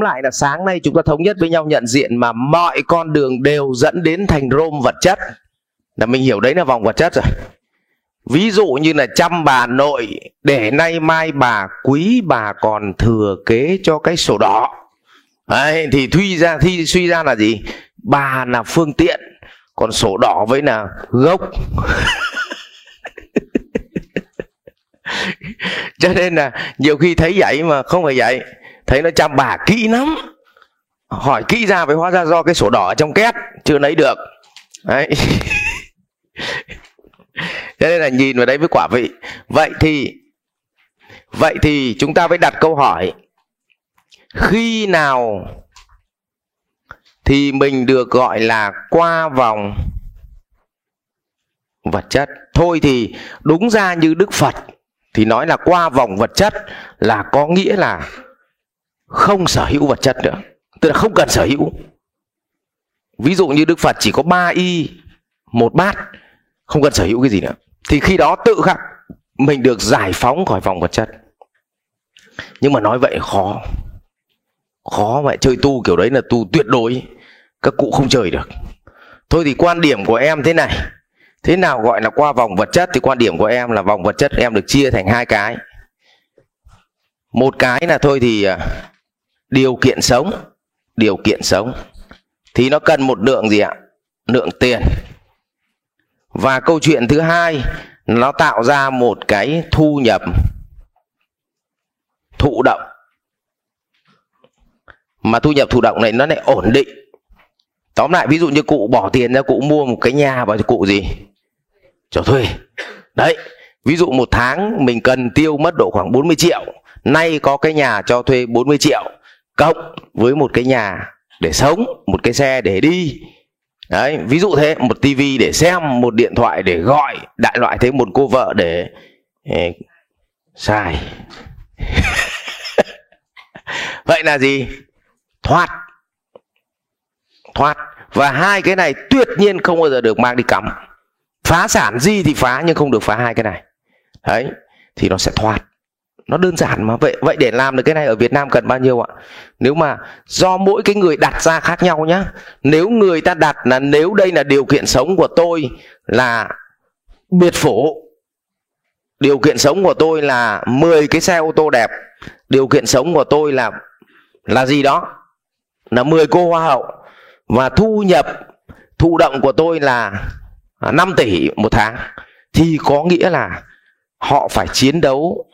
tóm lại là sáng nay chúng ta thống nhất với nhau nhận diện mà mọi con đường đều dẫn đến thành rôm vật chất. Là mình hiểu đấy là vòng vật chất rồi. Ví dụ như là chăm bà nội để nay mai bà quý bà còn thừa kế cho cái sổ đỏ. Đấy, thì thuy ra thi suy ra là gì? Bà là phương tiện còn sổ đỏ với là gốc. Cho nên là nhiều khi thấy vậy mà không phải vậy thấy nó chăm bà kỹ lắm. Hỏi kỹ ra với hóa ra do cái sổ đỏ ở trong két, chưa lấy được. Đấy. Thế nên là nhìn vào đấy với quả vị. Vậy thì vậy thì chúng ta phải đặt câu hỏi. Khi nào thì mình được gọi là qua vòng vật chất? Thôi thì đúng ra như đức phật thì nói là qua vòng vật chất là có nghĩa là không sở hữu vật chất nữa. Tức là không cần sở hữu. Ví dụ như đức phật chỉ có ba y, một bát, không cần sở hữu cái gì nữa. Thì khi đó tự khắc, mình được giải phóng khỏi vòng vật chất. Nhưng mà nói vậy khó. Khó mà chơi tu kiểu đấy là tu tuyệt đối. Các cụ không chơi được. Thôi thì quan điểm của em thế này. Thế nào gọi là qua vòng vật chất thì quan điểm của em là vòng vật chất em được chia thành hai cái. Một cái là thôi thì à, điều kiện sống. Điều kiện sống. Thì nó cần một lượng gì ạ? Lượng tiền. Và câu chuyện thứ hai, nó tạo ra một cái thu nhập thụ động. Mà thu nhập thụ động này nó lại ổn định. Tóm lại, ví dụ như cụ bỏ tiền ra, cụ mua một cái nhà và cụ gì? Cho thuê. Đấy, ví dụ một tháng mình cần tiêu mất độ khoảng 40 triệu, nay có cái nhà cho thuê 40 triệu cộng với một cái nhà để sống một cái xe để đi. Đấy ví dụ thế một tivi để xem một điện thoại để gọi đại loại thế một cô vợ để, xài. Vậy là gì? Thoát. Thoát. Và hai cái này tuyệt nhiên không bao giờ được mang đi cắm. Phá sản gì thì phá nhưng không được phá hai cái này. Đấy thì nó sẽ thoát nó đơn giản mà. Vậy vậy để làm được cái này ở Việt Nam cần bao nhiêu ạ? Nếu mà do mỗi cái người đặt ra khác nhau nhá. Nếu người ta đặt là nếu đây là điều kiện sống của tôi là biệt phủ, điều kiện sống của tôi là 10 cái xe ô tô đẹp, điều kiện sống của tôi là là gì đó? Là 10 cô hoa hậu. Và thu nhập, thụ động của tôi là à, 5 tỷ một tháng. Thì có nghĩa là họ phải chiến đấu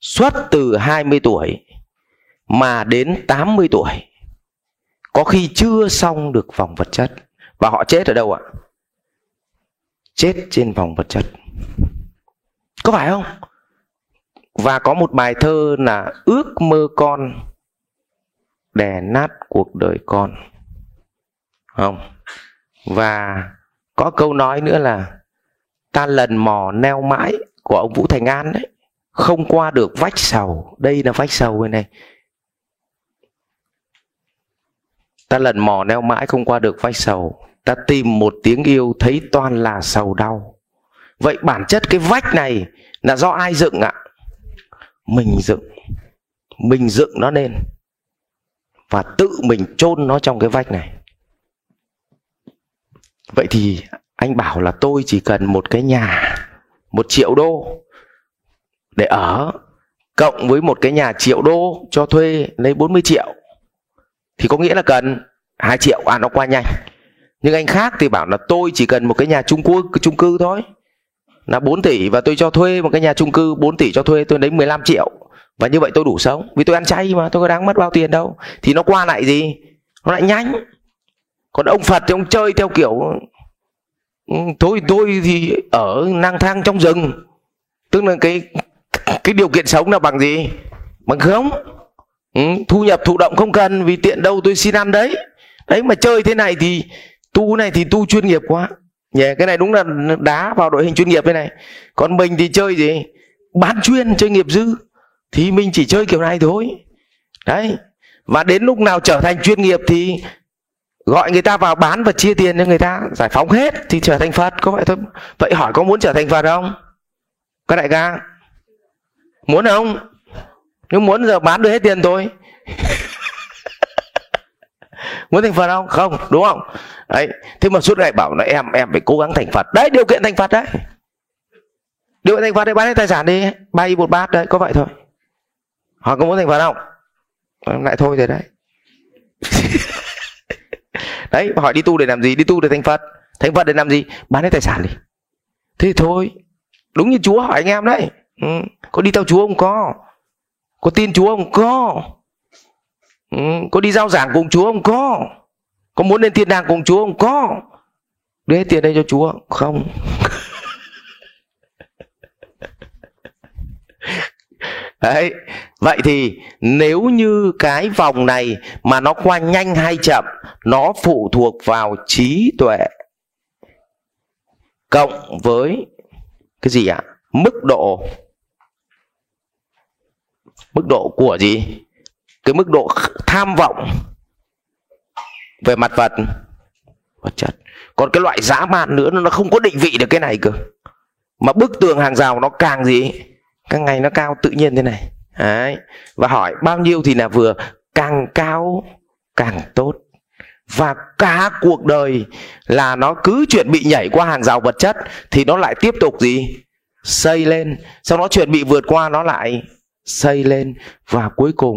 xuất từ 20 tuổi mà đến 80 tuổi. Có khi chưa xong được vòng vật chất. Và họ chết ở đâu ạ? Chết trên vòng vật chất. Có phải không? Và có một bài thơ là ước mơ con đè nát cuộc đời con không? Và có câu nói nữa là ta lần mò neo mãi của ông vũ thành an đấy không qua được vách sầu. Đây là vách sầu bên này. Ta lần mò neo mãi không qua được vách sầu. Ta tìm một tiếng yêu thấy toàn là sầu đau. Vậy bản chất cái vách này là do ai dựng ạ? Mình dựng. Mình dựng nó lên. Và tự mình chôn nó trong cái vách này. Vậy thì anh bảo là tôi chỉ cần một cái nhà, một triệu đô để ở cộng với một cái nhà triệu đô cho thuê lấy 40 triệu, thì có nghĩa là cần 2 triệu. À nó qua nhanh. Nhưng anh khác thì bảo là tôi chỉ cần một cái nhà chung cư chung cư thôi. Là 4 tỷ và tôi cho thuê một cái nhà chung cư 4 tỷ cho thuê, tôi lấy 15 triệu. Và như vậy tôi đủ sống. Vì tôi ăn chay mà, tôi có đáng mất bao tiền đâu. Thì nó qua lại gì? Nó lại nhanh. Còn ông phật thì ông chơi theo kiểu ừ, thôi, tôi thì ở lang thang trong rừng. Tức là cái cái điều kiện sống là bằng gì? Bằng không? Ừ, thu nhập thụ động không cần vì tiện đâu tôi xin ăn đấy. Đấy mà chơi thế này thì tu này thì tu chuyên nghiệp quá. Nhỉ yeah, cái này đúng là đá vào đội hình chuyên nghiệp thế này. Còn mình thì chơi gì? Bán chuyên chơi nghiệp dư. Thì mình chỉ chơi kiểu này thôi. Đấy và đến lúc nào trở thành chuyên nghiệp thì gọi người ta vào bán và chia tiền cho người ta giải phóng hết thì trở thành phật. Có vậy thôi? Vậy hỏi có muốn trở thành phật không? Các đại ca? Muốn không? Nếu muốn giờ bán được hết tiền thôi. Muốn thành phật không? Không, đúng không? Đấy, thế mà suốt ngày bảo là em em phải cố gắng thành phật. Đấy, điều kiện thành phật đấy. Điều kiện thành phật đấy bán hết tài sản đi. Bay một bát đấy, có vậy thôi. Họ có muốn thành phật không? Lại thôi rồi đấy. Đấy, hỏi đi tu để làm gì? Đi tu để thành phật. Thành phật để làm gì? Bán hết tài sản đi. Thế thôi. Đúng như chúa hỏi anh em đấy ừ. có đi theo chúa không? Có. Có tin chúa không? Có. Ừ. có đi giao giảng cùng chúa không? Có. Có muốn lên thiên đàng cùng chúa không? Có. Đưa hết tiền đây cho chúa. Không. Đấy. Vậy thì nếu như cái vòng này mà nó qua nhanh hay chậm, nó phụ thuộc vào trí tuệ cộng với cái gì ạ? Mức độ mức độ của gì? Cái mức độ tham vọng về mặt vật vật chất. Còn cái loại dã man nữa, nó không có định vị được cái này cơ. Mà bức tường hàng rào nó càng gì? Càng ngày nó cao tự nhiên thế này. Đấy. Và hỏi, bao nhiêu thì là vừa càng cao, càng tốt và cả cuộc đời là nó cứ chuẩn bị nhảy qua hàng rào vật chất, thì nó lại tiếp tục gì xây lên sau đó chuẩn bị vượt qua nó lại xây lên và cuối cùng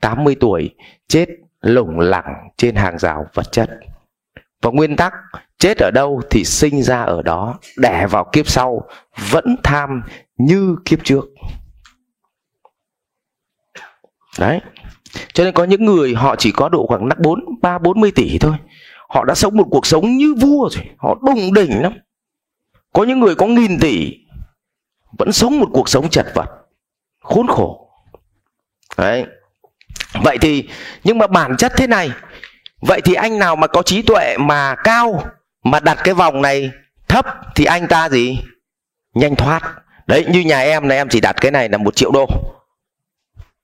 80 tuổi chết lủng lẳng trên hàng rào vật chất. Và nguyên tắc chết ở đâu thì sinh ra ở đó, đẻ vào kiếp sau, vẫn tham như kiếp trước. Đấy. Cho nên có những người họ chỉ có độ khoảng bốn, ba bốn mươi tỷ thôi. Họ đã sống một cuộc sống như vua rồi, họ đùng đỉnh lắm. Có những người có nghìn tỷ, vẫn sống một cuộc sống chật vật khốn khổ. Đấy. Vậy thì, nhưng mà bản chất thế này, vậy thì anh nào mà có trí tuệ mà cao, mà đặt cái vòng này thấp, thì anh ta gì? Nhanh thoát. Đấy, như nhà em này, em chỉ đặt cái này là một triệu đô.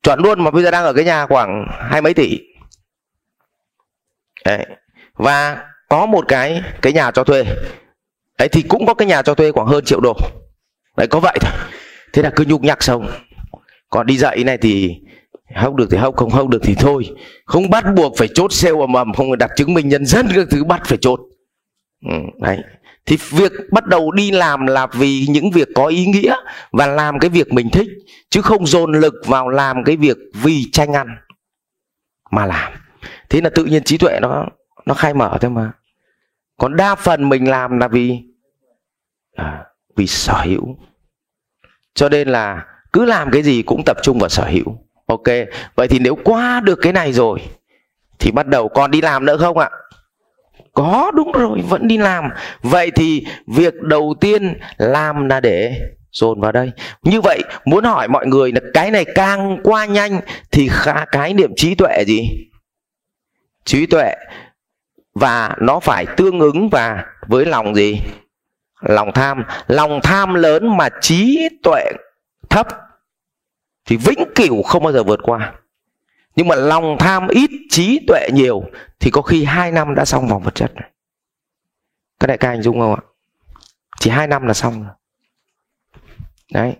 Chuẩn luôn, mà bây giờ đang ở cái nhà khoảng hai mấy tỷ. Đấy. và có một cái cái nhà cho thuê. Đấy, thì cũng có cái nhà cho thuê khoảng hơn triệu đô. Đấy, có vậy thôi. Thế là cứ nhục nhặc xong còn đi dạy này thì hốc được thì hốc không hốc được thì thôi. Không bắt buộc phải chốt xe ầm ầm không đặt chứng minh nhân dân các thứ bắt phải chốt. Ừ, đấy. Thì việc bắt đầu đi làm là vì những việc có ý nghĩa và làm cái việc mình thích chứ không dồn lực vào làm cái việc vì tranh ăn mà làm. Thế là tự nhiên trí tuệ nó nó khai mở thôi mà. Còn đa phần mình làm là vì à, vì sở hữu. Cho nên là cứ làm cái gì cũng tập trung vào sở hữu. Ok, vậy thì nếu qua được cái này rồi, thì bắt đầu còn đi làm nữa không ạ? Có, đúng rồi, vẫn đi làm. Vậy thì việc đầu tiên làm là để dồn vào đây. Như vậy, muốn hỏi mọi người là cái này càng qua nhanh thì khá cái niệm trí tuệ gì? Trí tuệ. Và nó phải tương ứng và với lòng gì? Lòng tham. Lòng tham lớn mà trí tuệ thấp, thì vĩnh cửu không bao giờ vượt qua. Nhưng mà lòng tham ít, trí tuệ nhiều, thì có khi hai năm đã xong vòng vật chất. Này các đại ca hình dung không ạ? Chỉ hai năm là xong rồi. Đấy.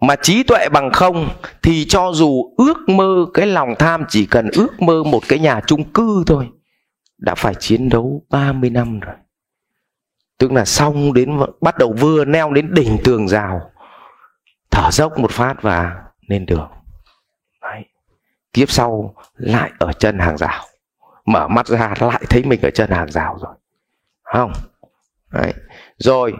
Mà trí tuệ bằng không, thì cho dù ước mơ cái lòng tham, chỉ cần ước mơ một cái nhà chung cư thôi, đã phải chiến đấu 30 năm rồi tức là xong đến bắt đầu vừa neo đến đỉnh tường rào, thở dốc một phát và lên đường. Đấy. kiếp sau lại ở chân hàng rào. Mở mắt ra lại thấy mình ở chân hàng rào rồi. Không? Đấy. rồi.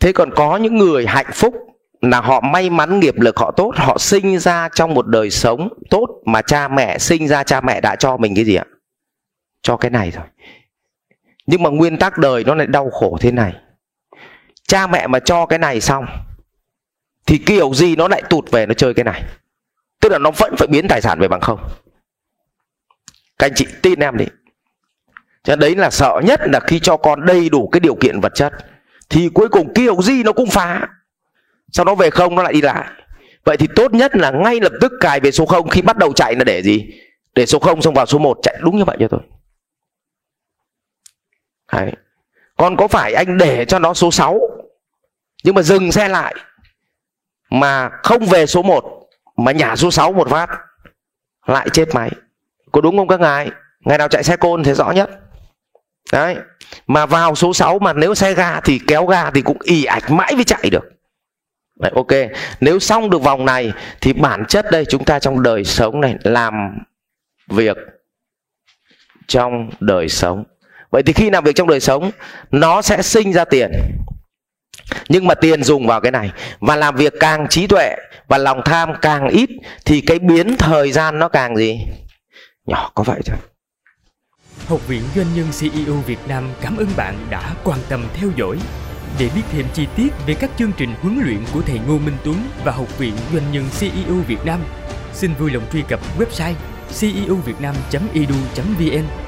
Thế còn có những người hạnh phúc là họ may mắn nghiệp lực họ tốt, họ sinh ra trong một đời sống tốt mà cha mẹ, sinh ra cha mẹ đã cho mình cái gì ạ? Cho cái này rồi nhưng mà nguyên tắc đời nó lại đau khổ thế này. Cha mẹ mà cho cái này xong, thì kiểu gì nó lại tụt về nó chơi cái này. Tức là nó vẫn phải biến tài sản về bằng không. Các anh chị tin em đi. Cho đấy là sợ nhất là khi cho con đầy đủ cái điều kiện vật chất, thì cuối cùng kiểu gì nó cũng phá. Sau đó về không nó lại đi lại. Vậy thì tốt nhất là ngay lập tức cài về số 0 khi bắt đầu chạy là để gì? Để số 0 xong vào số 1 chạy đúng như vậy cho tôi. Đấy. còn có phải anh để cho nó số 6 nhưng mà dừng xe lại mà không về số 1 mà nhả số 6 một phát lại chết máy. Có đúng không các ngài? Ngày nào chạy xe côn thì rõ nhất. Đấy. Mà vào số 6 mà nếu xe ga thì kéo ga thì cũng ì ạch mãi mới chạy được. Đấy, ok. Nếu xong được vòng này thì bản chất đây chúng ta trong đời sống này làm việc trong đời sống vậy thì khi làm việc trong đời sống nó sẽ sinh ra tiền. Nhưng mà tiền dùng vào cái này và làm việc càng trí tuệ và lòng tham càng ít thì cái biến thời gian nó càng gì? Nhỏ có vậy thôi. Học viện Doanh nhân CEO Việt Nam cảm ơn bạn đã quan tâm theo dõi. Để biết thêm chi tiết về các chương trình huấn luyện của thầy Ngô Minh Tuấn và Học viện Doanh nhân CEO Việt Nam, xin vui lòng truy cập website ceovietnam.edu.vn